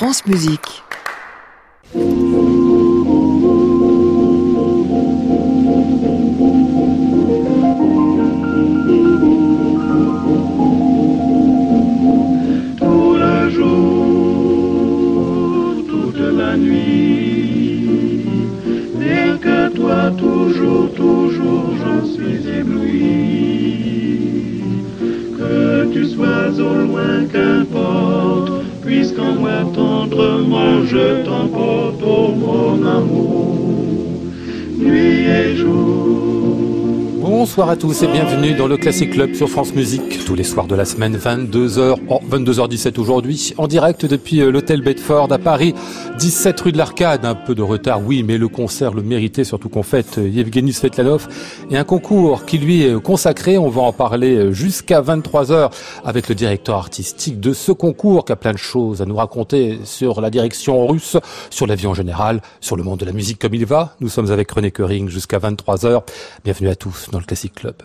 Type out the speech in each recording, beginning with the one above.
France Musique. Bonsoir à tous et bienvenue dans le Classic Club sur France Musique. Tous les soirs de la semaine, 22h, oh, 22h17 aujourd'hui, en direct depuis euh, l'hôtel Bedford à Paris, 17 rue de l'Arcade. Un peu de retard, oui, mais le concert le méritait, surtout qu'on fête euh, Yevgeny Svetlanov et un concours qui lui est consacré. On va en parler euh, jusqu'à 23h avec le directeur artistique de ce concours qui a plein de choses à nous raconter sur la direction russe, sur la vie en général, sur le monde de la musique comme il va. Nous sommes avec René Köring jusqu'à 23h. Bienvenue à tous dans le Classic Club.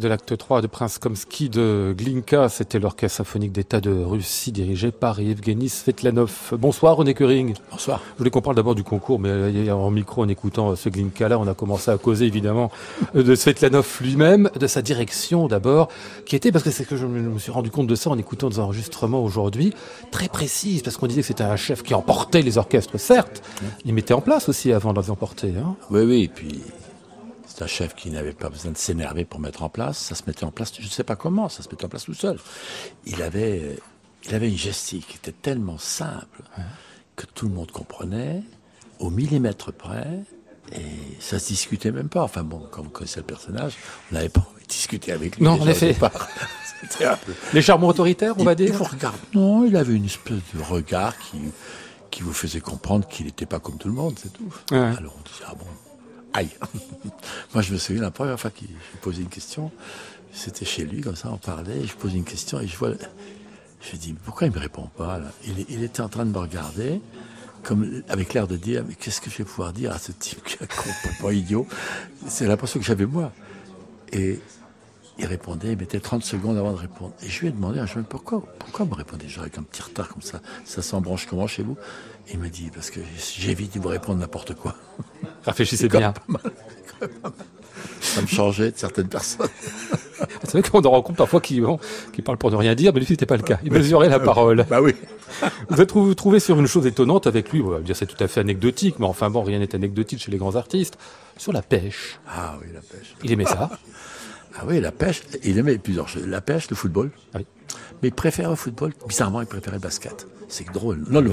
De l'acte 3 de Prince Komsky de Glinka. C'était l'orchestre symphonique d'État de Russie dirigé par Evgeny Svetlanov. Bonsoir René Köring. Bonsoir. Je voulais qu'on parle d'abord du concours, mais euh, en micro, en écoutant ce Glinka-là, on a commencé à causer évidemment de Svetlanov lui-même, de sa direction d'abord, qui était, parce que c'est que je me suis rendu compte de ça en écoutant des enregistrements aujourd'hui, très précise, parce qu'on disait que c'était un chef qui emportait les orchestres, certes, il mettait en place aussi avant de les emporter. Hein. Oui, oui, et puis c'est un chef qui n'avait pas besoin de s'énerver pour mettre en place. Ça se mettait en place, je ne sais pas comment, ça se mettait en place tout seul. Il avait, il avait une gestique qui était tellement simple que tout le monde comprenait, au millimètre près, et ça se discutait même pas. Enfin bon, quand vous connaissez le personnage, on n'avait pas envie de discuter avec lui. Non, en effet. Les charmes autoritaires, on va dire. Non, il avait une espèce de regard qui, qui vous faisait comprendre qu'il n'était pas comme tout le monde, c'est tout. Alors on disait, ah bon, aïe. Moi, je me souviens la première fois qu'il posait une question, c'était chez lui, comme ça, on parlait, je pose une question et je vois. Je dis, pourquoi il me répond pas là? Il, était en train de me regarder, comme avec l'air de dire, mais qu'est-ce que je vais pouvoir dire à ce type qui est complètement idiot? C'est l'impression que j'avais moi. Et il répondait, il mettait 30 secondes avant de répondre. Et je lui ai demandé un jour, pourquoi, pourquoi me répondez genre avec un petit retard comme ça? Ça s'embranche comment chez vous? Il m'a dit, parce que j'évite de vous répondre n'importe quoi. Réfléchissez bien. Ça me changeait de certaines personnes. C'est vrai qu'on en rencontre parfois qui, bon, qui parlent pour ne rien dire, mais lui, c'était pas le cas. Il mesurait la parole. Bah oui. Vous êtes trouvé sur une chose étonnante avec lui, on va dire c'est tout à fait anecdotique, mais enfin bon, rien n'est anecdotique chez les grands artistes, sur la pêche. Ah oui, la pêche. Il aimait ça Ah oui, la pêche, il aimait plusieurs choses. La pêche, le football. Ah oui. Mais il préfère le football. Bizarrement, il préférait le basket. C'est drôle. Non, le,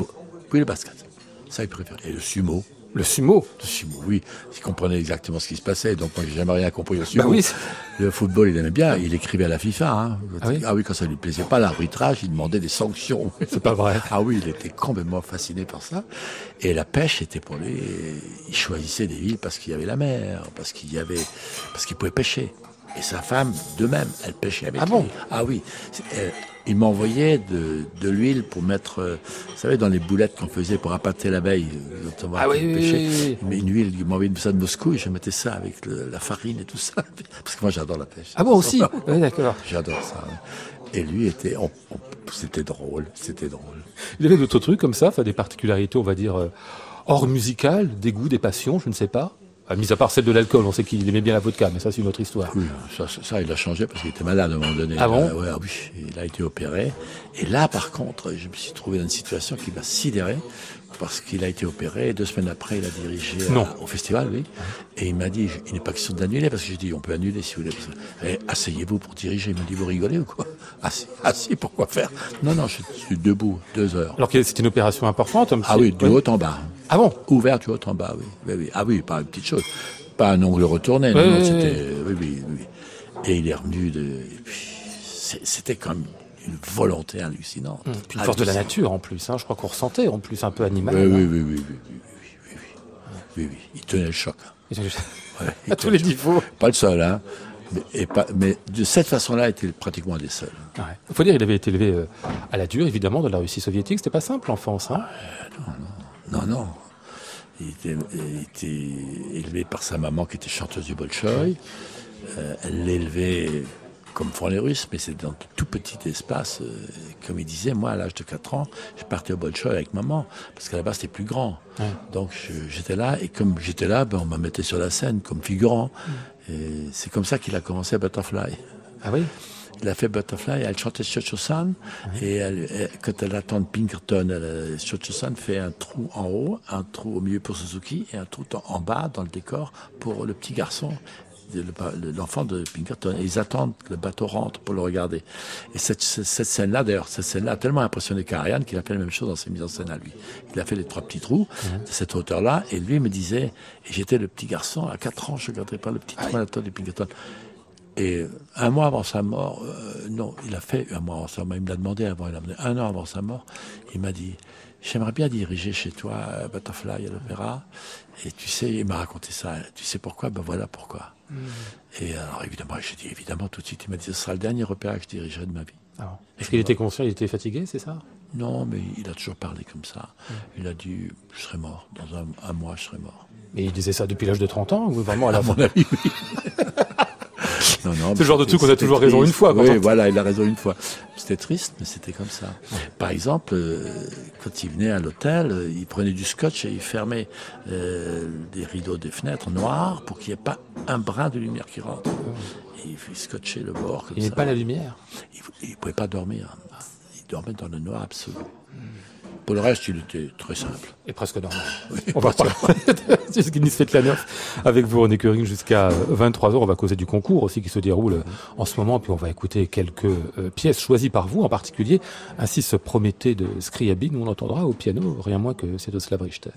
oui, le basket. Ça, il préfère. Et le sumo. Le sumo Le sumo, oui. Il comprenait exactement ce qui se passait. Donc, moi, j'ai jamais rien compris au sumo. Bah oui. Le football, il aimait bien. Il écrivait à la FIFA. Hein. Ah, oui ah, oui quand ça lui plaisait pas, l'arbitrage, il demandait des sanctions. C'est pas vrai. Ah oui, il était complètement fasciné par ça. Et la pêche était pour lui. Il choisissait des villes parce qu'il y avait la mer, parce qu'il y avait, parce qu'il pouvait pêcher. Et sa femme, de même, elle pêchait avec ah lui. Bon ah oui. Euh, il m'envoyait de, de l'huile pour mettre, euh, vous savez, dans les boulettes qu'on faisait pour appâter l'abeille. Euh, ah oui, pêcher. oui, Mais une huile, il m'envoyait ça de Moscou et je mettais ça avec le, la farine et tout ça. Parce que moi, j'adore la pêche. Ah bon, aussi Oui, d'accord. J'adore ça. Et lui était, on, on, c'était drôle, c'était drôle. Il avait d'autres trucs comme ça, enfin des particularités, on va dire, euh, hors musical, des goûts, des passions, je ne sais pas. À mis à part celle de l'alcool, on sait qu'il aimait bien la vodka, mais ça c'est une autre histoire. Oui, ça, ça il a changé parce qu'il était malade à un moment donné. Ah bon ouais, oui, il a été opéré. Et là, par contre, je me suis trouvé dans une situation qui m'a sidéré parce qu'il a été opéré. Et deux semaines après, il a dirigé non. À, au festival, oui. Et il m'a dit, il n'est pas question d'annuler parce que j'ai dit, on peut annuler si vous voulez. Et asseyez-vous pour diriger. Il m'a dit, vous rigolez ou quoi? Assis, assis, pourquoi faire? Non, non, je suis debout deux heures. Alors que c'était une opération importante. Ah oui, du haut en bas. Ah bon? Ouvert du haut en bas, oui. oui, oui. Ah oui, pas une petite chose. Pas un ongle retourné, non, non c'était. Oui, oui, oui. Et il est revenu de. C'était comme une volonté hallucinante. Une force de la nature en plus, hein. je crois qu'on ressentait en plus un peu animal. Oui, oui, oui, oui, oui, oui, oui, oui, oui, oui, il tenait le choc. Ouais, à tous les niveaux. Pas le seul, hein. Mais, et pas, mais de cette façon-là, il était pratiquement des seuls. Il ouais. faut dire, il avait été élevé euh, à la dure, évidemment, dans la Russie soviétique. C'était pas simple, l'enfance. Hein non, non, non, non. Il était, il était, élevé par sa maman qui était chanteuse du Bolchoï. Euh, elle l'élevait comme font les Russes, mais c'est dans tout petit espace. Euh, comme il disait, moi, à l'âge de 4 ans, je partais au Bolchoï avec maman, parce qu'à la base, c'était plus grand. Ouais. Donc, j'étais là, et comme j'étais là, ben, on me mettait sur la scène comme figurant. Mm. Et c'est comme ça qu'il a commencé à Butterfly. Ah oui? Il a fait Butterfly, elle chantait Chocho-san, oui. et elle, elle, quand elle attend Pinkerton, Chocho-san fait un trou en haut, un trou au milieu pour Suzuki, et un trou en bas dans le décor pour le petit garçon l'enfant de Pinkerton. Et ils attendent que le bateau rentre pour le regarder. Et cette, cette scène-là, d'ailleurs, cette scène-là a tellement impressionné Karajan qu'il a fait la même chose dans ses mises en scène à lui. Il a fait les trois petits trous mmh. de cette hauteur-là, et lui me disait, et j'étais le petit garçon, à 4 ans, je ne regarderais pas le petit trou à la de Pinkerton. Et un mois avant sa mort, euh, non, il a fait un mois avant sa mort, il me l'a demandé avant, il a demandé un an avant sa mort, il m'a dit, j'aimerais bien diriger chez toi Butterfly à l'opéra. Et tu sais, il m'a raconté ça. Tu sais pourquoi? Ben voilà pourquoi. Mmh. Et alors évidemment, j'ai dit évidemment tout de suite. Il m'a dit ce sera le dernier opéra que je dirigerai de ma vie. Ah. Est-ce qu'il était conscient Il était fatigué, c'est ça? Non, mais il a toujours parlé comme ça. Mmh. Il a dit je serai mort dans un, un, mois, je serai mort. Mais il disait ça depuis l'âge de 30 ans ou vraiment à la mon avis, oui. Non, non. C'est le genre de truc qu'on a toujours raison une fois, quand Oui, on- voilà, il a raison une fois. C'était triste, mais c'était comme ça. Par exemple, euh, quand il venait à l'hôtel, euh, il prenait du scotch et il fermait euh, des rideaux des fenêtres noirs pour qu'il n'y ait pas un brin de lumière qui rentre. Et il scotcher le bord comme Il n'y ça. pas la lumière? Il ne pouvait pas dormir. Il dormait dans le noir absolu. Pour le reste, il était très simple. Et presque normal. on va parler de avec vous, René Curing, jusqu'à 23h. On va causer du concours aussi qui se déroule euh, en ce moment. Puis on va écouter quelques euh, pièces choisies par vous en particulier. Ainsi se Prométhée de Scriabine, où on entendra au piano rien moins que Sviatoslav Richter.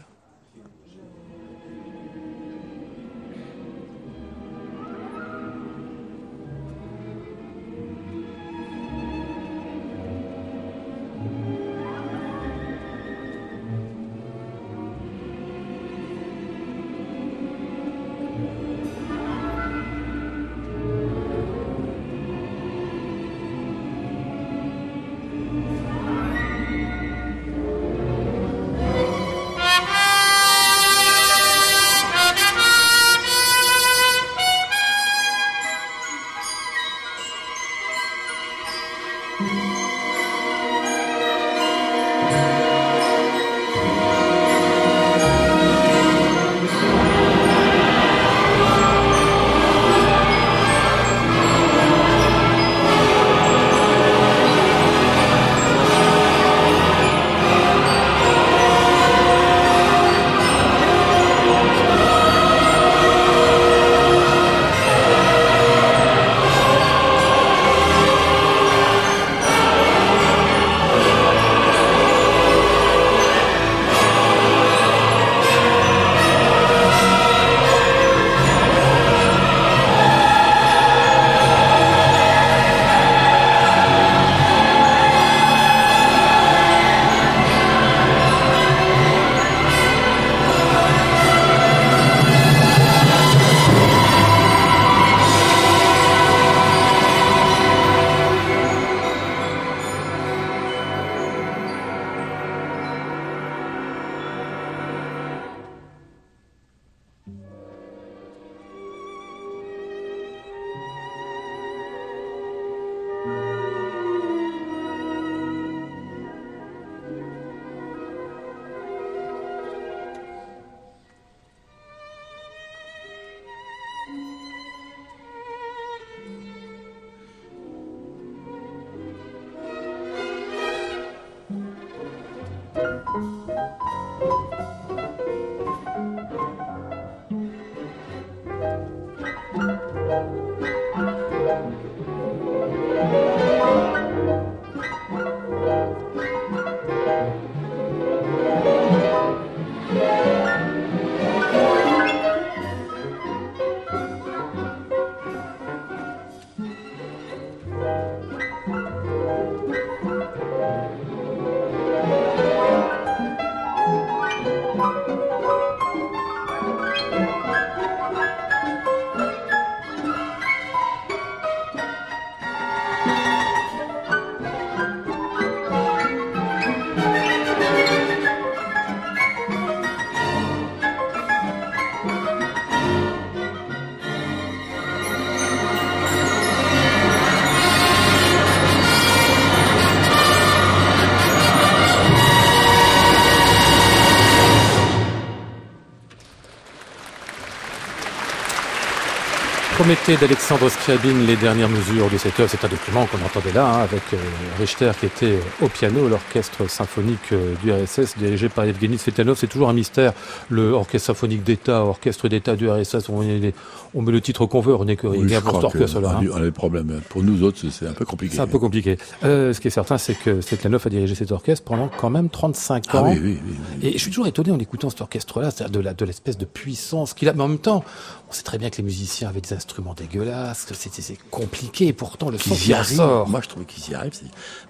D'Alexandre Scriabine, les dernières mesures de cette œuvre. C'est un document qu'on entendait là, hein, avec euh, Richter qui était euh, au piano, l'orchestre symphonique euh, du RSS dirigé par Evgeny Svetanov. C'est toujours un mystère, le orchestre symphonique d'État, orchestre d'État du RSS. On, met on le titre qu'on veut, René Curie, Oui, je pour cet crois que hein. on a- on des problèmes. Pour nous autres, c'est- un peu compliqué. C'est un peu compliqué. Euh, ce qui est certain, c'est que Svetlanov a dirigé cet orchestre pendant quand même 35 Ah ans. oui, oui, oui, oui. Et je suis toujours étonné en écoutant cet orchestre-là, c'est-à-dire de la- de l'espèce de puissance qu'il a. Mais en même temps, on sait très bien que les musiciens avaient des instruments dégueulasses, que c'est compliqué. Et pourtant, le son y en arrivent. sort. Moi, je trouvais qu'ils y arrivent.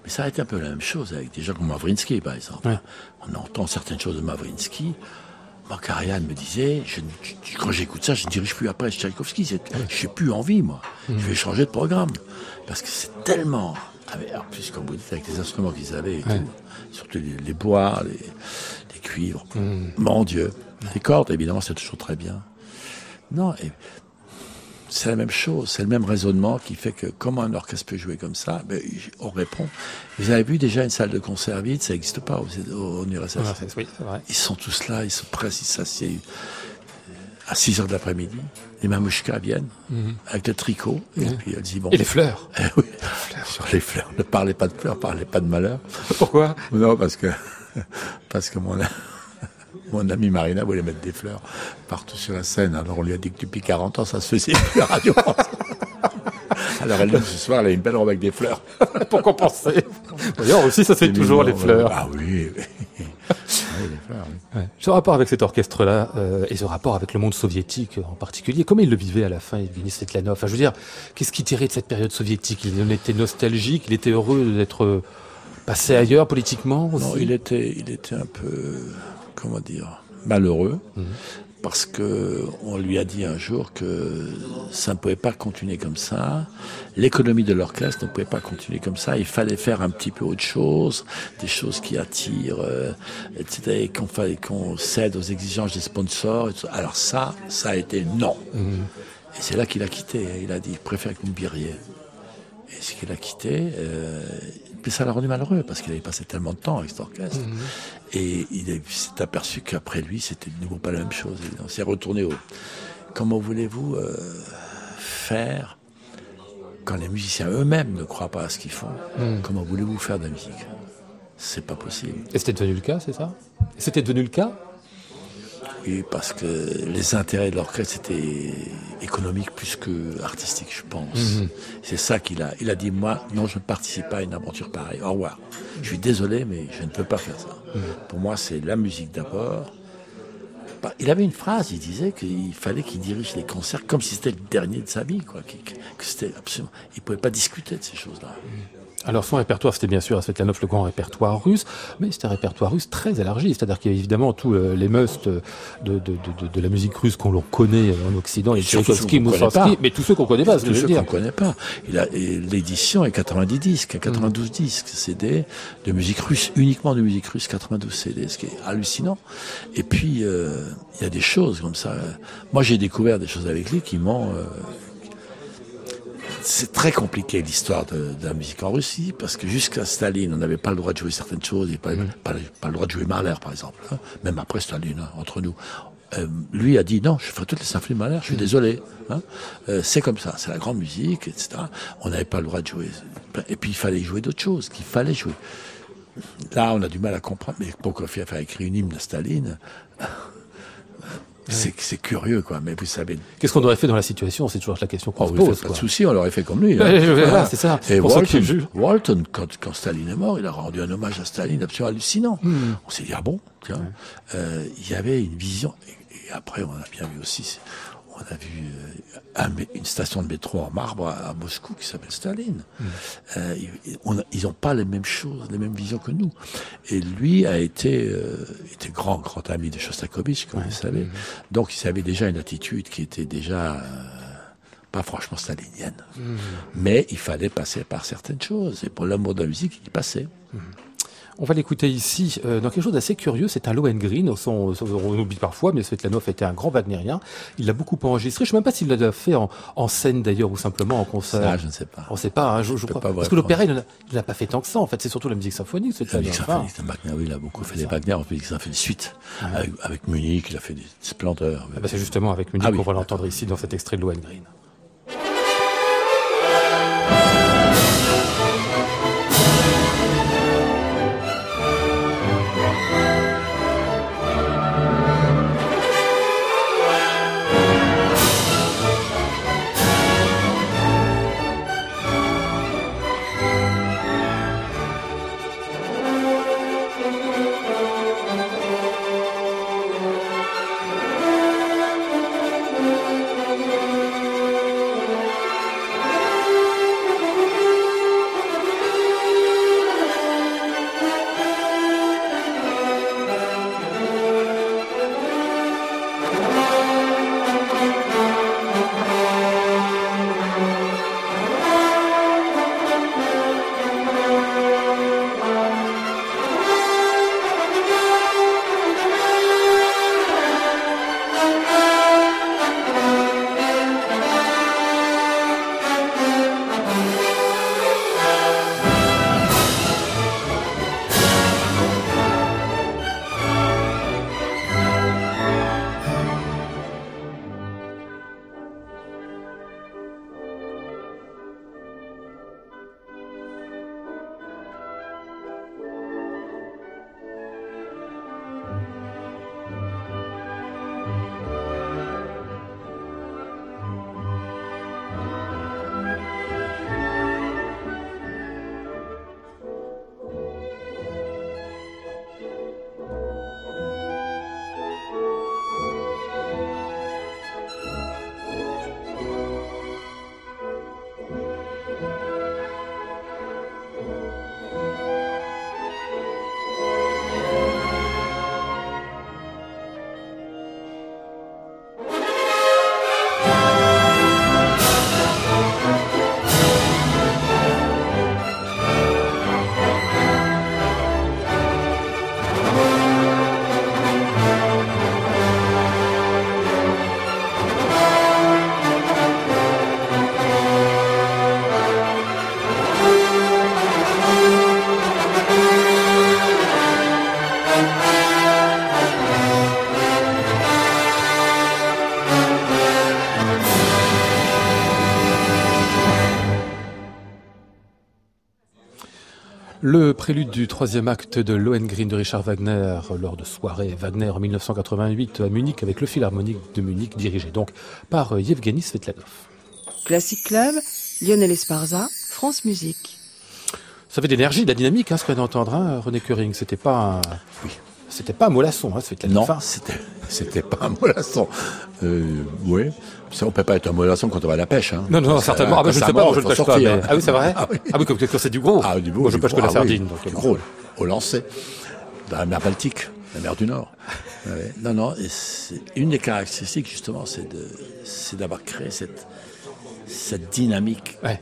Mais ça a été un peu la même chose avec des gens comme Mavrinsky, par exemple. Ouais. On entend certaines choses de Mavrinsky. Makarian me disait, je, ne- je- quand j'écoute ça, je ne dirige plus après Tchaïkovski. Je n'ai plus envie, moi. Je vais changer de programme. Parce que c'est tellement... comme vous dites, avec les instruments qu'ils avaient et Ouais. tout. Surtout les, les bois, les, les cuivres. Mon Dieu. Les cordes, évidemment, c'est toujours très bien. Non, c'est la même chose, c'est le même raisonnement qui fait que comment un orchestre peut jouer comme ça ben, On répond. Vous avez vu déjà une salle de concert vide, ça n'existe pas au, au, au URSS. Oui, c'est vrai. Ils sont tous là, ils sont pressés, ils s'assiedent à 6 heures de l'après-midi. Les mamouchkas viennent avec le tricot et puis elles y vont. Et les fleurs Eh oui, sur les fleurs. Ne parlez pas de fleurs, parlez pas de malheur. Pourquoi? Non, parce que parce que mon mon amie Marina voulait mettre des fleurs partout sur la scène. Alors on lui a dit que depuis 40 ans, ça se faisait plus à Radio France. Alors elle dit ce soir, elle a une belle robe avec des fleurs. Pour compenser. D'ailleurs aussi, ça c'est toujours les fleurs. Ah oui. oui. Ouais. Ce rapport avec cet orchestre-là euh, et ce rapport avec le monde soviétique en particulier, comment il le vivait à la fin, Evgeny Svetlanov enfin, Je veux dire, qu'est-ce qu'il tirait de cette période soviétique? Il en était nostalgique, il était heureux d'être passé ailleurs politiquement aussi? Non, il était, il était un peu, comment dire, malheureux. Parce que on lui a dit un jour que ça ne pouvait pas continuer comme ça. L'économie de l'orchestre ne pouvait pas continuer comme ça. Il fallait faire un petit peu autre chose, des choses qui attirent, euh, etc. Et qu'on cède aux exigences des sponsors. Alors ça, ça a été non. Et c'est là qu'il a quitté. Il a dit, je préfère que vous me viriez. Et ce qu'il a quitté, euh, ça l'a rendu malheureux parce qu'il avait passé tellement de temps avec cet orchestre. Et il est- il s'est aperçu qu'après lui, c'était de nouveau pas la même chose. Et on s'est retourné au. Comment voulez-vous euh, faire quand les musiciens eux-mêmes ne croient pas à ce qu'ils font? Comment voulez-vous faire de la musique? C'est pas possible. Et c'était devenu le cas, c'est ça? C'était devenu le cas? Oui, parce que les intérêts de l'orchestre étaient économiques plus que artistiques, je pense. C'est ça qu'il a. Il a dit moi, non, je ne participe pas à une aventure pareille. Au revoir. Je suis désolé, mais je ne peux pas faire ça. Pour moi, c'est la musique d'abord. Bah, Il avait une phrase, il disait qu'il fallait qu'il dirige les concerts comme si c'était le dernier de sa vie, quoi. Que, c'était absolument. Il pouvait pas discuter de ces choses-là. Alors son répertoire, c'était bien sûr à Svetlanov le grand répertoire russe, mais c'était un répertoire russe très élargi, c'est-à-dire qu'il y a évidemment tous euh, les musts de, de, de, de- de la musique russe qu'on connaît en Occident, et Tchaïkovski, pas. mais tous ceux qu'on connaît pas, ce que Tous je veux ceux qu'on connaît pas. Il a, l'édition est 90 disques, 92 disques, CD de musique russe, uniquement de musique russe, 92 CD, ce qui est hallucinant. Et puis, euh, il y a des choses comme ça. Moi, j'ai découvert des choses avec lui qui m'ont... euh, c'est très compliqué l'histoire de, de la musique en Russie parce que jusqu'à Staline, on n'avait pas le droit de jouer certaines choses, et pas, pas, pas le droit de jouer Mahler par exemple, hein. même après Staline, hein, entre nous. Euh, lui a dit non, je ferai toutes les symphonies de Mahler, je suis désolé. Hein. Euh, c'est comme ça, c'est la grande musique, etc. On n'avait pas le droit de jouer. Et puis il fallait jouer d'autres choses, qu'il fallait jouer. Là, on a du mal à comprendre, mais Prokofiev a écrit une hymne à Staline. C'est c'est curieux, quoi. Mais vous savez, Qu'est-ce qu'on aurait fait dans la situation? C'est toujours la question qu'on Oh, se oui, pose. pas de quoi. soucis, on l'aurait fait comme lui. hein. Voilà, c'est ça. Et Pour Walton. Walton, quand, quand Staline est mort, il a rendu un hommage à Staline absolument hallucinant. Hmm. On s'est dit, ah bon, tiens, euh, il y avait une vision. Et, et après, on a bien vu aussi, on a vu euh, un une station de métro en marbre à, à Moscou qui s'appelle Staline. Hmm. Euh, ils- n'ont pas les mêmes choses, les mêmes visions que nous. Et lui a été, euh, était grand, grand ami de Shostakovich, comme vous savez. Donc il avait déjà une attitude qui était déjà euh, pas franchement stalinienne. Mais il fallait passer par certaines choses. Et pour l'amour de la musique, il y passait. On va l'écouter ici euh, dans quelque chose d'assez curieux. C'est un Lohengrin. Son, on oublie parfois, mais Svetlanov était un grand wagnérien. Il l'a beaucoup enregistré. Je ne sais même pas s'il l'a fait en, en scène d'ailleurs ou simplement en concert. Ça, je ne sais pas. On ne sait pas. hein, je, je peux crois. pas Parce que l'opéra, il n'a pas fait tant que ça. En fait, c'est surtout la musique symphonique. La musique Enfin, symphonique de Wagner, oui, il a beaucoup fait des Wagner. En plus, il a fait des suites. Avec, avec Munich, il a fait des splendeurs. ah bah, c'est justement avec Munich Ah oui, qu'on va l'entendre ici dans cet extrait de Lohengrin. Prélude du troisième acte de Lohengrin de Richard Wagner lors de soirée Wagner en 1988 à Munich avec le Philharmonique de Munich dirigé donc par euh, Yevgeny Svetlanov. Classic Club, Lionel Esparza, France Musique. Ça fait de l'énergie, de la dynamique, hein, ce qu'on vient d'entendre, hein, René Curing. C'était pas un... Oui. C'était pas un mollasson, hein, Svetlanov. Non, c'était, c'était pas un mollasson. Euh, oui. Ça, on peut pas être un mollasson quand on va à la pêche. Hein. Non, non, certainement. Ah, bah, je ne sais pas, moi, je ne pêche pas. Ah oui, c'est vrai Ah oui. Ah oui, comme quand c'est du gros. Ah, du beau, Moi, je du pêche que la Ah oui, sardine. donc, du euh, gros, au lancer, dans la mer Baltique, la mer du Nord. Ouais. Non, non, et une des caractéristiques, justement, c'est, de, c'est d'avoir créé cette, cette dynamique Ouais.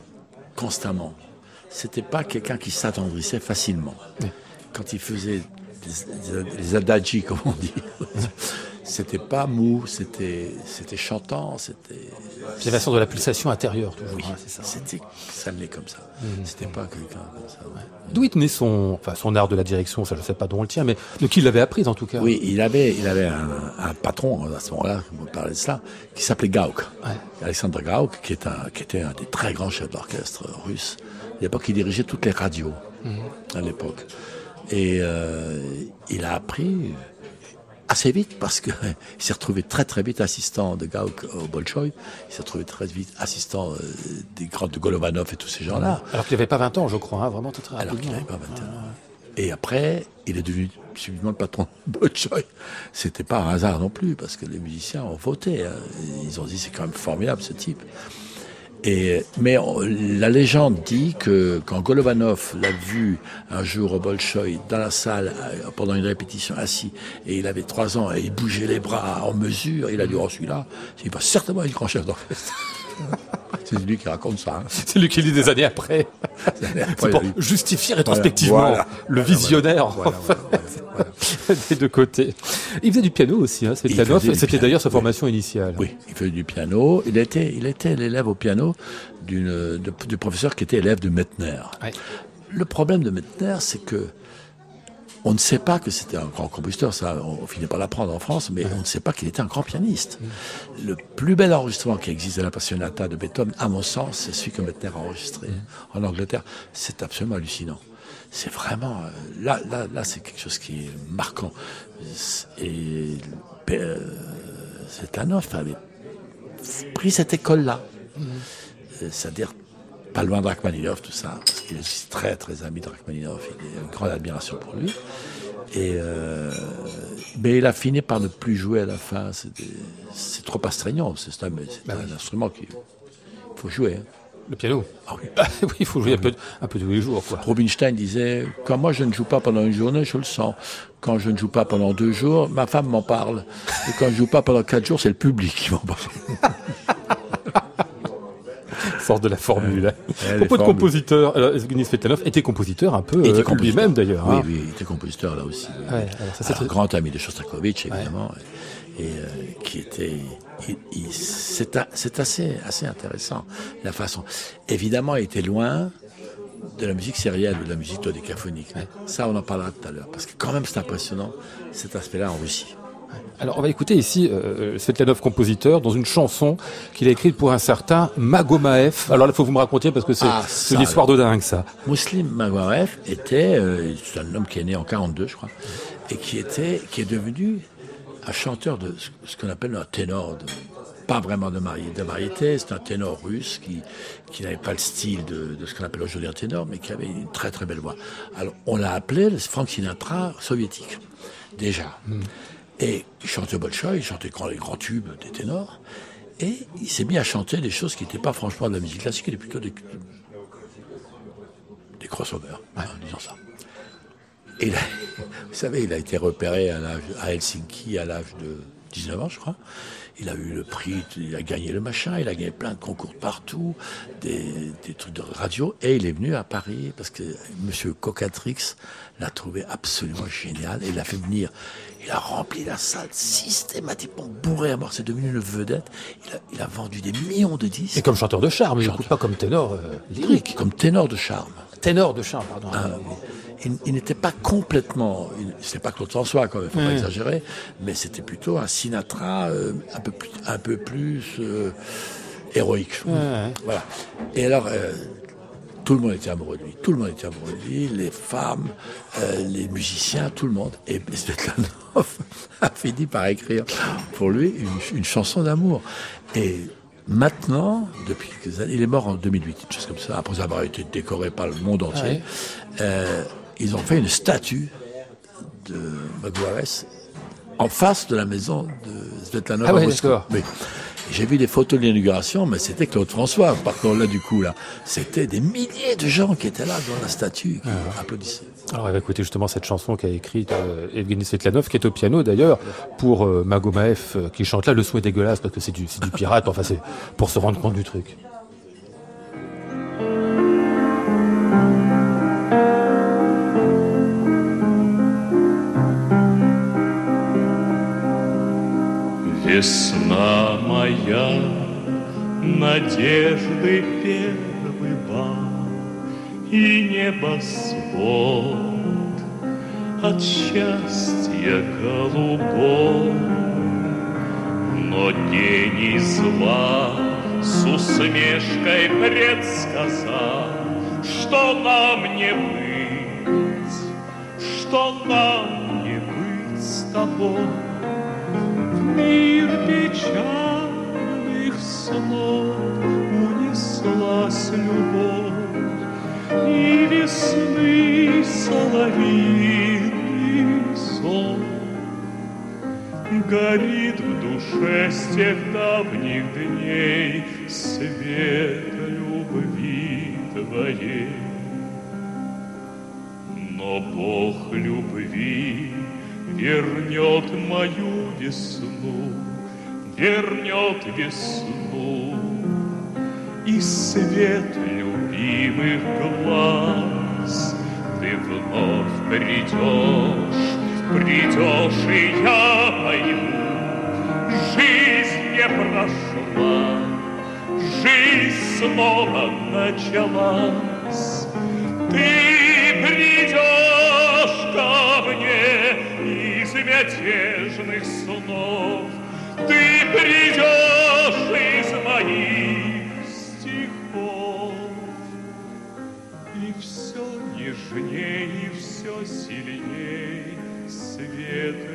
constamment. C'était pas quelqu'un qui s'attendrissait facilement. Quand il faisait des, des- les adagi, comme on dit, c'était pas mou, c'était, c'était chantant, c'était, la de la pulsation intérieure, toujours. hein, c'est ça. c'était, ça venait comme ça. C'était pas quelqu'un comme ça. ouais. D'où il tenait son, enfin, son art de la direction, ça je sais pas d'où on le tient, mais de qui il l'avait appris en tout cas? Oui, il avait, il avait un, un patron à ce moment-là, vous parlez de ça, qui s'appelait Gauck. Ouais. Alexandre Gauck, qui, est un, qui était un des très grands chefs d'orchestre russes. À l'époque, il dirigeait toutes les radios, à l'époque. Et euh, il a appris assez vite, parce qu'il s'est retrouvé très très vite assistant de Gauck au Bolchoï. Il s'est retrouvé très vite assistant euh, des grands de Golovanov et tous ces gens-là. Alors qu'il n'avait pas 20 ans, je crois, hein, vraiment très très Alors qu'il rapidement. n'avait pas 21 ans. Et après, il est devenu subitement le patron de Bolchoï. C'était pas un hasard non plus, parce que les musiciens ont voté. hein. Ils ont dit c'est quand même formidable ce type. Et, mais la légende dit que quand Golovanov l'a vu un jour au Bolchoï dans la salle euh, pendant une répétition assis et il avait trois ans et il bougeait les bras en mesure, il a dit oh celui-là, il va certainement être grand chef d'orchestre. C'est lui qui raconte ça. hein. C'est lui qui le dit des années après. C'est pour justifier rétrospectivement Voilà. le visionnaire Voilà, des deux côtés. Il faisait du piano aussi, hein, C'était d'ailleurs sa oui. formation initiale. Oui, il faisait du piano. Il était, il était l'élève au piano d'une, du professeur qui était élève de Mettner. Le problème de Mettner, c'est que on ne sait pas que c'était un grand compositeur, ça, on, finit par l'apprendre en France, mais on ne sait pas qu'il était un grand pianiste. Le plus bel enregistrement qui existe de la Passionata de Beethoven, à mon sens, c'est celui que Mettner a enregistré en Angleterre. C'est absolument hallucinant. C'est vraiment, euh, là, là, là, c'est quelque chose qui est marquant. Et euh, Zetanov avait pris cette école-là. Euh, C'est-à-dire pas loin de Rachmaninoff, tout ça, parce qu'il est aussi très très ami de Rachmaninoff, il a une grande admiration pour lui. Et euh, mais il a fini par ne plus jouer à la fin. C'est trop astreignant. C'est un, c'est un instrument qu'il faut jouer. hein. Le piano. Ah oui. oui, il faut jouer un peu, un peu tous les jours, quoi. Rubinstein disait Quand moi je ne joue pas pendant une journée, je le sens. Quand je ne joue pas pendant deux jours, ma femme m'en parle. Et quand je joue pas pendant quatre jours, c'est le public qui m'en parle. Sort de la formule. Ouais, propos de compositeur, alors, Svetlanov était compositeur un peu euh, lui-même d'ailleurs. Oui, hein. oui, il était compositeur là aussi. oui. Ouais, alors ça, c'est Alors, très- grand ami de Shostakovich, évidemment, et euh, qui était. c'est assez, assez intéressant, la façon. Évidemment, il était loin de la musique sérielle, de la musique dodécaphonique. Ça, on en parlera tout à l'heure, parce que quand même, c'est impressionnant, cet aspect-là en Russie. Alors on va écouter ici euh, Svetlanov compositeur dans une chanson qu'il a écrite pour un certain Magomaev. Alors là, il faut que vous me racontiez parce que c'est Ah, une histoire de dingue ça. Muslim Magwarev était, euh, c'est un homme qui est né en 42, je crois, et qui était, qui est devenu un chanteur de ce- qu'on appelle un ténor, de, pas vraiment de, mari- de variété, c'est un ténor russe qui, qui n'avait pas le style de, de ce qu'on appelle aujourd'hui un ténor, mais qui avait une très très belle voix. Alors on l'a appelé le Frank Sinatra soviétique, déjà. Et il chantait au Bolchoï, il chantait les grands tubes des ténors, et il s'est mis à chanter des choses qui n'étaient pas franchement de la musique classique, mais plutôt des, des crossovers, hein, disons ça. Et vous savez, il a été repéré à, Helsinki à l'âge de 19 ans, je crois. Il a eu le prix, il a gagné le machin, il a gagné plein de concours de partout, des, des trucs de radio, et il est venu à Paris parce que Monsieur Cocatrix l'a trouvé absolument génial et il l'a fait venir. Il a rempli la salle systématiquement bourré à mort. C'est devenu une vedette. Il a, il a vendu des millions de disques. Et comme chanteur de charme, il pas comme ténor euh, lyrique. Comme ténor de charme. Ténor de charme, pardon. Ah, il, il n'était pas complètement, c'était pas Claude François quand même, faut pas exagérer, mais c'était plutôt un Sinatra euh, un peu plus, un peu plus euh, héroïque. Voilà. Et alors, euh, tout le monde était amoureux de lui. Tout le monde était amoureux de lui. Les femmes, euh, les musiciens, tout le monde. Et Svetlanov a fini par écrire pour lui une, une chanson d'amour. Et maintenant, depuis quelques années, il est mort en 2008, une chose comme ça, après avoir été décoré par le monde entier. Euh, ils ont fait une statue de Maguares en face de la maison de Svetlanov Ah ouais, d'accord. Oui. J'ai vu des photos de l'inauguration, mais c'était Claude François, partons là du coup là. C'était des milliers de gens qui étaient là devant la statue, qui applaudissaient. Alors, on va écouter justement cette chanson qu'a écrite euh, Evgeny Svetlanov, qui est au piano d'ailleurs, pour euh, Magomaev, euh, qui chante là. Le son est dégueulasse parce que c'est du, c'est du pirate, enfin, c'est pour se rendre compte du truc. Весна Моя, надежды первый бал И небосвод от счастья голубой. Но гений зла с усмешкой предсказал Что нам не быть, что нам не быть с тобой. Мир печальных снов унеслась любовь, и весны соловьиный сон горит в душе с тех давних дней свет любви твоей. Но Бог любви вернет мою весну, вернет весну и свет любимых глаз. Ты вновь придешь, придешь, и я пойму, жизнь не прошла, жизнь снова началась. Ты придешь ко мне из мятежных снов, ты придешь из моих стихов. И все нежней, и все сильней свет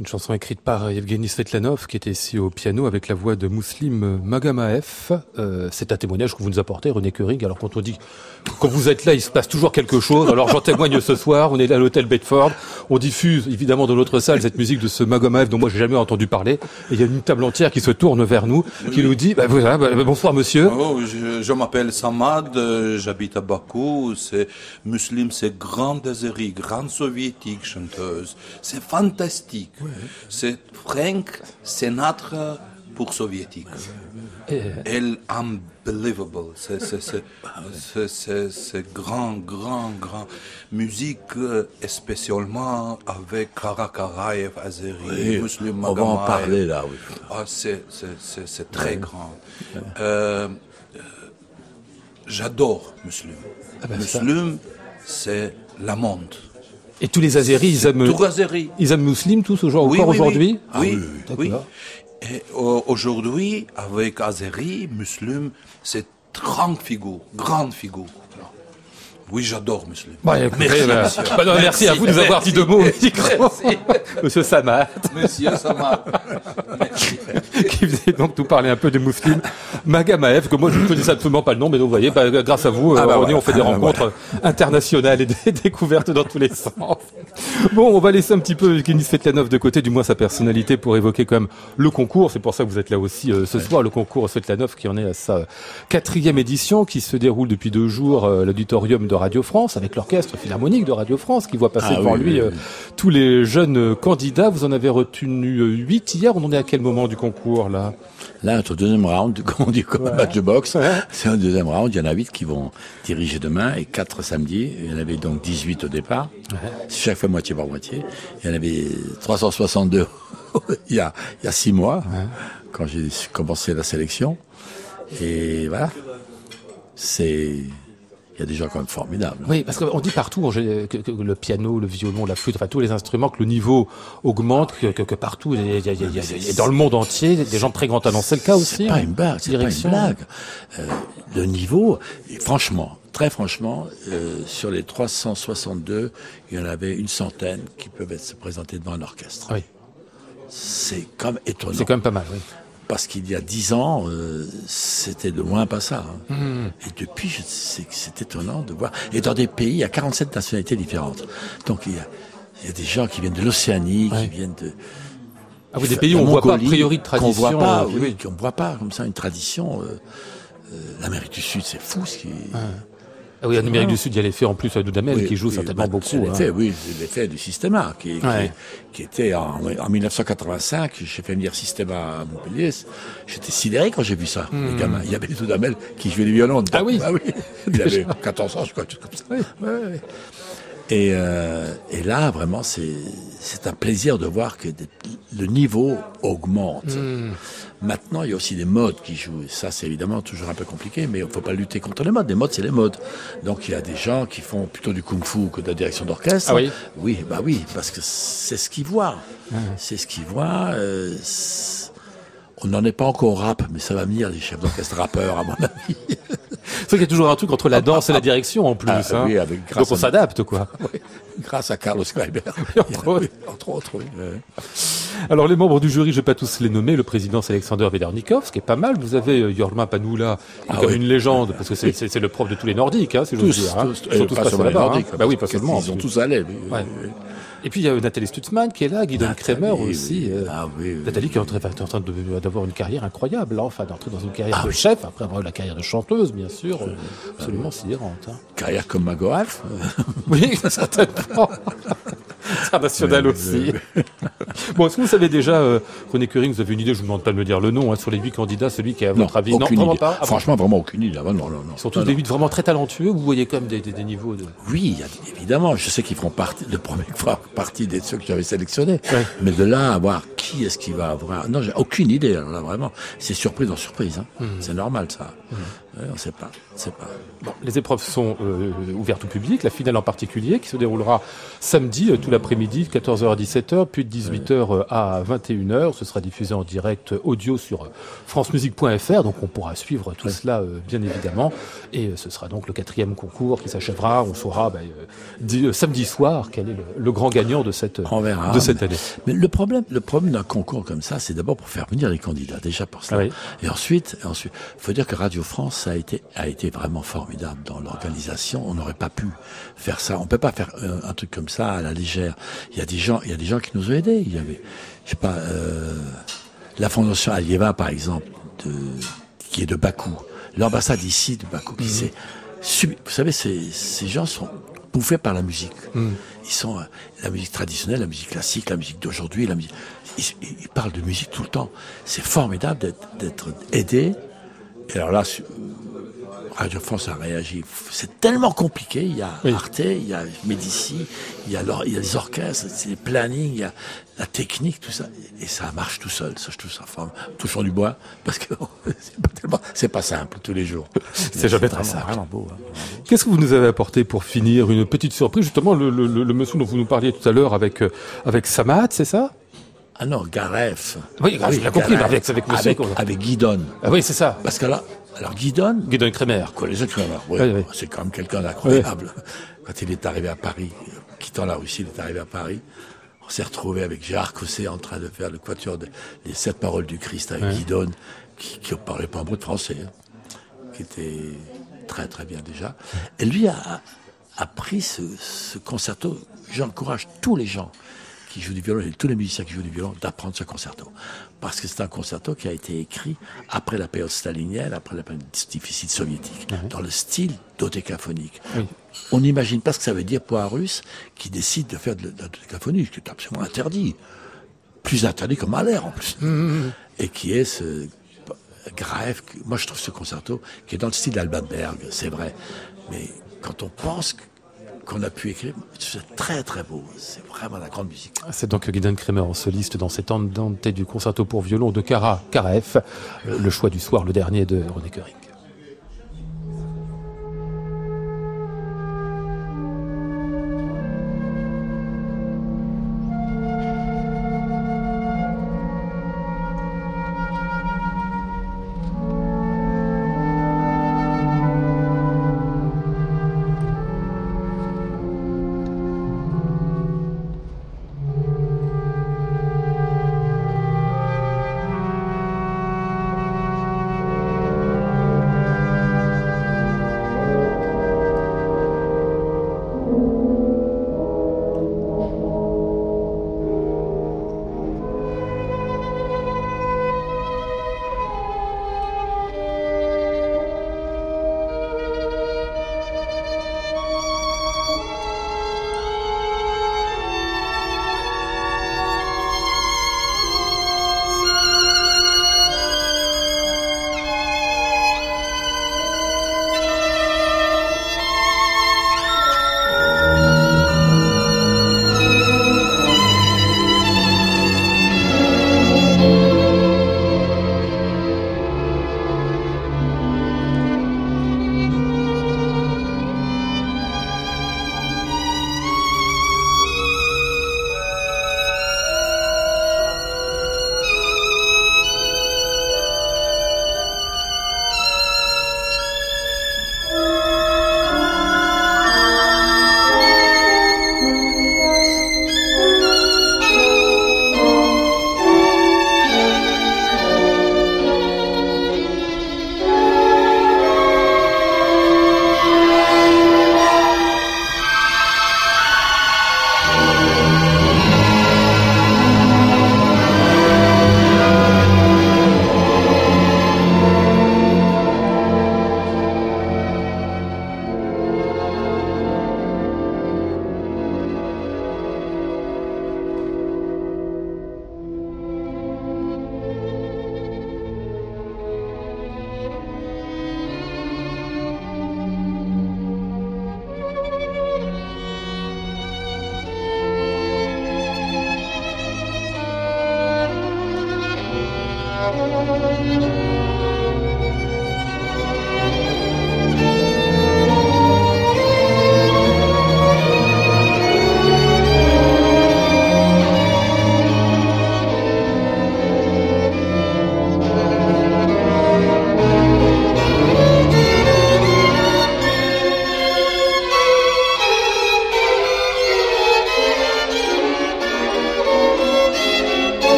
Une chanson écrite par Evgeny Svetlanov, qui était ici au piano avec la voix de Mouslim Magamaef. Euh, c'est un témoignage que vous nous apportez, René Curing. Alors quand on dit, quand vous êtes là, il se passe toujours quelque chose. Alors j'en témoigne ce soir. On est là à l'hôtel Bedford. On diffuse évidemment dans notre salle cette musique de ce Magamaef dont moi j'ai jamais entendu parler. Et il y a une table entière qui se tourne vers nous, qui nous dit, bah, voilà, bah, bah, bonsoir monsieur. Oh, je je m'appelle Samad, euh, j'habite à Bakou. C'est Muslim, c'est grande Azeri, grande soviétique chanteuse. C'est fantastique. C'est Frank Sinatra pour soviétique. Elle unbelievable. C'est grand grand grand musique euh, spécialement avec Karakaraev, Azeri, Oui, Muslim on va en parler là, oui. Ah, c'est, très grand. Euh, euh, j'adore Muslim. Ah ben. Muslim, c'est la monde. Et tous les Azéris, ils aiment, Azéri. ils aiment musulmans tous aujourd'hui, Oui, encore oui, oui. aujourd'hui Oui, oui. Et euh, aujourd'hui, avec Azeri, musulman, c'est grande figure, grande figure. Oui, j'adore. Bon, écoutez, Merci, bah, monsieur. bah non, merci, à vous de nous avoir dit deux mots micro. Monsieur Samat, Monsieur Sama. Merci. qui venait donc nous parler un peu de Mousseline Magamaev, que moi je ne connaissais absolument pas le nom, mais donc vous voyez, bah, grâce à vous, Ah euh, bah René, voilà. on fait des Ah bah rencontres internationales et des découvertes dans tous les sens. Bon, on va laisser un petit peu Kenny Svetlanov de côté, du moins sa personnalité, pour évoquer quand même le concours. C'est pour ça que vous êtes là aussi euh, ce soir, le concours Svetlanov qui en est à sa quatrième édition, qui se déroule depuis deux jours à l'auditorium de Radio France, avec l'orchestre philharmonique de Radio France, qui voit passer Ah devant oui, lui oui, euh, oui. tous les jeunes euh, candidats. Vous en avez retenu euh, huit hier. On en est à quel moment du concours là? Là, notre deuxième round, du- comme on dit, comme un match de boxe, Ouais. c'est un deuxième round. Il y en a huit qui vont diriger demain et quatre samedi. Il y en avait donc 18 au départ. Chaque fois moitié par moitié. Il y en avait 362 il y a, il y a six mois, quand j'ai commencé la sélection. Et voilà. C'est, il y a des gens quand même formidables. Oui, parce qu'on dit partout que, que le piano, le violon, la flûte, enfin tous les instruments, que le niveau augmente, que, que, que partout, y a- y a- y a- dans le monde entier, des gens de très grand talent. C'est le cas aussi C'est pas hein une blague, c'est pas une blague. Euh, le niveau, franchement, très franchement, euh, sur les 362, il y en avait une centaine qui peuvent être, se présenter devant un orchestre. Oui, C'est comme étonnant. c'est quand même pas mal. Oui. Parce qu'il y a dix ans, euh, c'était de loin pas ça. hein. Mmh. Et depuis, c'est étonnant de voir. Et dans des pays, il y a 47 nationalités différentes. Donc il y a, il y a des gens qui viennent de l'Océanie, Ouais. qui viennent de Ah oui, des pays où on voit pas a priori de Qu'on tradition. voit pas, euh, oui, oui. qu'on voit pas comme ça une tradition. euh, euh, L'Amérique du Sud, c'est fou ce qui. Ah oui, en Amérique du Sud, il y a l'effet en plus de Dudamel Oui, qui joue certainement bah, beaucoup. Hein. oui, l'effet du Systema qui, qui- Ouais. qui était en, en 1985. J'ai fait venir Systema à Montpellier. J'étais sidéré quand j'ai vu ça. Les gamins. Il y avait des Dudamel qui jouaient du violon. Hmm. Ah oui. Ah oui. Il avait 14 ans, je crois, comme ça. Ouais, ouais. Et, euh, et là, vraiment, c'est un plaisir de voir que des- le niveau augmente. Hmm. Maintenant, il y a aussi des modes qui jouent. Ça, c'est évidemment toujours un peu compliqué, mais il ne faut pas lutter contre les modes. Les modes, c'est les modes. Donc, il y a des gens qui font plutôt du kung-fu que de la direction d'orchestre. Ah oui? Oui, bah oui, parce que c'est ce qu'ils voient. C'est ce qu'ils voient. euh, on n'en est pas encore au rap, mais ça va venir, les chefs d'orchestre rappeurs, à mon avis. C'est qu'il y a toujours un truc entre la danse et la direction en plus. Ah, hein. oui, avec- grâce Donc on s'adapte, quoi. Oui, Grâce à Carlos Kleiber. entre autres. Entre autres, oui. ouais. Alors les membres du jury, je vais pas tous les nommer. Le président c'est Alexander Vedernikov, ce qui est pas mal. Vous avez euh, Jorma Panula, Ah comme oui. une légende, parce que c'est- le prof de tous les Nordiques, hein, si j'ose dire. hein. tous, Ils sont euh, tous pas passés là-bas. Hein. Bah oui, pas seulement. Ils sont tous allés. oui, Ouais. oui. Et puis il y a Nathalie Stutzmann qui est là, Guidon Kremer aussi. oui. euh, Ah oui, oui. Nathalie qui est en train, d'avoir une carrière incroyable, là, enfin d'entrer dans une carrière Ah de chef, après avoir eu la carrière de chanteuse, bien sûr, absolument sidérante. hein. Carrière comme Magoaf. Oui, certainement. International Oui, aussi. bon, est-ce que vous savez déjà, euh, René Curing, vous avez une idée, je vous demande pas de me dire le nom, hein, sur les huit candidats, celui qui est à Non, votre avis Non, vraiment idée. pas Ah Franchement, vraiment aucune idée. Ah, non, non, non. Ils sont tous des huit vraiment très talentueux, vous voyez quand même des, des- des niveaux de... Oui, évidemment. Je sais qu'ils feront partie, le premier fois partie des ceux que j'avais sélectionnés. Ouais. Mais de là à voir qui est-ce qui va avoir. Non, j'ai aucune idée. Alors là, vraiment, c'est surprise dans surprise. Hein. Hmm. C'est normal, ça. Ouais, on sait pas. Sait pas. Bon, les épreuves sont euh, ouvertes au public, la finale en particulier, qui se déroulera samedi, euh, tout l'après-midi, de 14h à 17h, puis de 18h à 21h. Ce sera diffusé en direct euh, audio sur euh, francemusique.fr, donc on pourra suivre tout cela, euh, bien évidemment. Et euh, ce sera donc le quatrième concours qui s'achèvera. On saura euh, euh, samedi soir quel est le, le grand gagnant de cette, On verra. de cette année. Mais le problème, le problème d'un concours comme ça, c'est d'abord pour faire venir les candidats, déjà pour ça. Ah oui. Et ensuite, ensuite, faut dire que Radio France a été a été vraiment formidable dans l'organisation. On n'aurait pas pu faire ça. On peut pas faire euh, un, truc comme ça à la légère. Il y a des gens, il y a des gens qui nous ont aidés. Il y avait, je sais pas, euh, la fondation Alieva, par exemple, de, qui est de Bakou, l'ambassade ici de Bakou, qui s'est subi- Vous savez, ces, ces gens sont bouffés par la musique. Ils sont euh, la musique traditionnelle, la musique classique, la musique d'aujourd'hui, la musique. Ils, ils parlent de musique tout le temps. C'est formidable d'être- aidé. Et alors là, Radio France a réagi. C'est tellement compliqué. Il y a Oui. Arte, il y a Médici, il y a, il y a les orchestres, c'est les plannings, il y a la technique, tout ça. Et ça marche tout seul. Ça, je trouve ça enfin, touchons du bois, parce que c'est pas tellement, c'est pas simple tous les jours. C'est jamais très simple. Vraiment beau. hein. Qu'est-ce que vous nous avez apporté pour finir Une petite surprise, justement, le, le- le- le monsieur dont vous nous parliez tout à l'heure avec, euh, avec Samad, c'est ça? Ah non, Garef. Oui, ah, je l'ai compris, avec- avec monsieur, Avec, avec Guidon. Ah oui, c'est ça. Parce que là, alors Guidon, Guidon Kremer. Quoi, les autres, ouais, Oui, oui. c'est quand même quelqu'un d'incroyable. Quand il est arrivé à Paris, quittant la Russie, il est arrivé à Paris. On s'est retrouvé avec Gérard Cosset en train de faire le quatuor des sept paroles du Christ avec Guidon, qui, qui ne parlait pas un mot de français, hein, qui était très très bien déjà. Et lui a, a pris ce, ce concerto. J'encourage tous les gens qui jouent du violon et tous les musiciens qui jouent du violon d'apprendre ce concerto. Parce que c'est un concerto qui a été écrit après la période stalinienne, après la période difficile soviétique, dans le style dodécaphonique. Oui. On n'imagine pas ce que ça veut dire pour un russe qui décide de faire de la dodécaphonie, ce qui est absolument interdit. Plus interdit que Mahler en plus. Et qui est ce grève. Moi je trouve ce concerto qui est dans le style d'Alban Berg, c'est vrai. Mais quand on pense que- qu'on a pu écrire, c'est très très beau. C'est vraiment la grande musique. C'est donc Guidon Kremer en soliste dans cet andante du concerto pour violon de Kara Karef, euh, le choix du soir, le dernier de René Coering.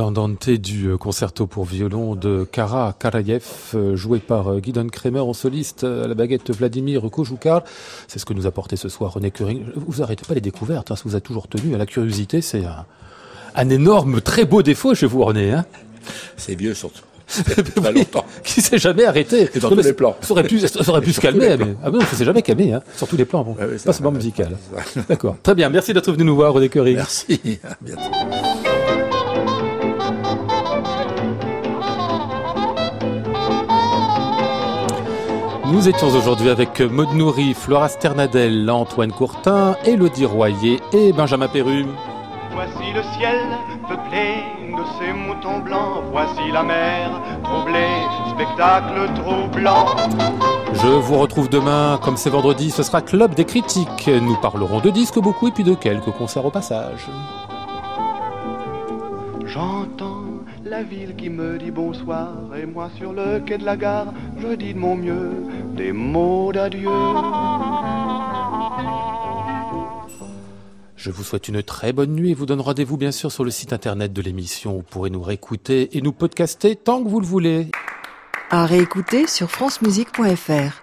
L'andante du euh, concerto pour violon de Kara Karayev, euh, joué par euh, Guidon Kremer en soliste à la baguette Vladimir Kojoukar. C'est ce que nous a porté ce soir René Curing. Vous arrêtez pas les découvertes, hein, ça vous a toujours tenu à la curiosité. C'est un, un énorme, très beau défaut chez vous, René. Hein C'est vieux surtout. pas longtemps. Qui s'est jamais arrêté. Et dans tous les plans. Ça aurait pu, ça aurait pu se calmer. Mais, ah non, ça s'est jamais calmé, hein, sur tous les plans. Bon. Ouais, ouais, pas seulement musical. D'accord. Très bien. Merci d'être venu nous voir, René Curing. Merci. À bientôt. Nous étions aujourd'hui avec Maud Nourri, Flora Sternadel, Antoine Courtin, Élodie Royer et Benjamin Perru. Voici le ciel peuplé de ces moutons blancs. Voici la mer troublée, spectacle troublant. Je vous retrouve demain, comme c'est vendredi, ce sera Club des critiques. Nous parlerons de disques beaucoup et puis de quelques concerts au passage. J'entends la ville qui me dit bonsoir et moi sur le quai de la gare, je dis de mon mieux des mots d'adieu. Je vous souhaite une très bonne nuit et vous donne rendez-vous bien sûr sur le site internet de l'émission. Vous pourrez nous réécouter et nous podcaster tant que vous le voulez. À réécouter sur francemusique.fr.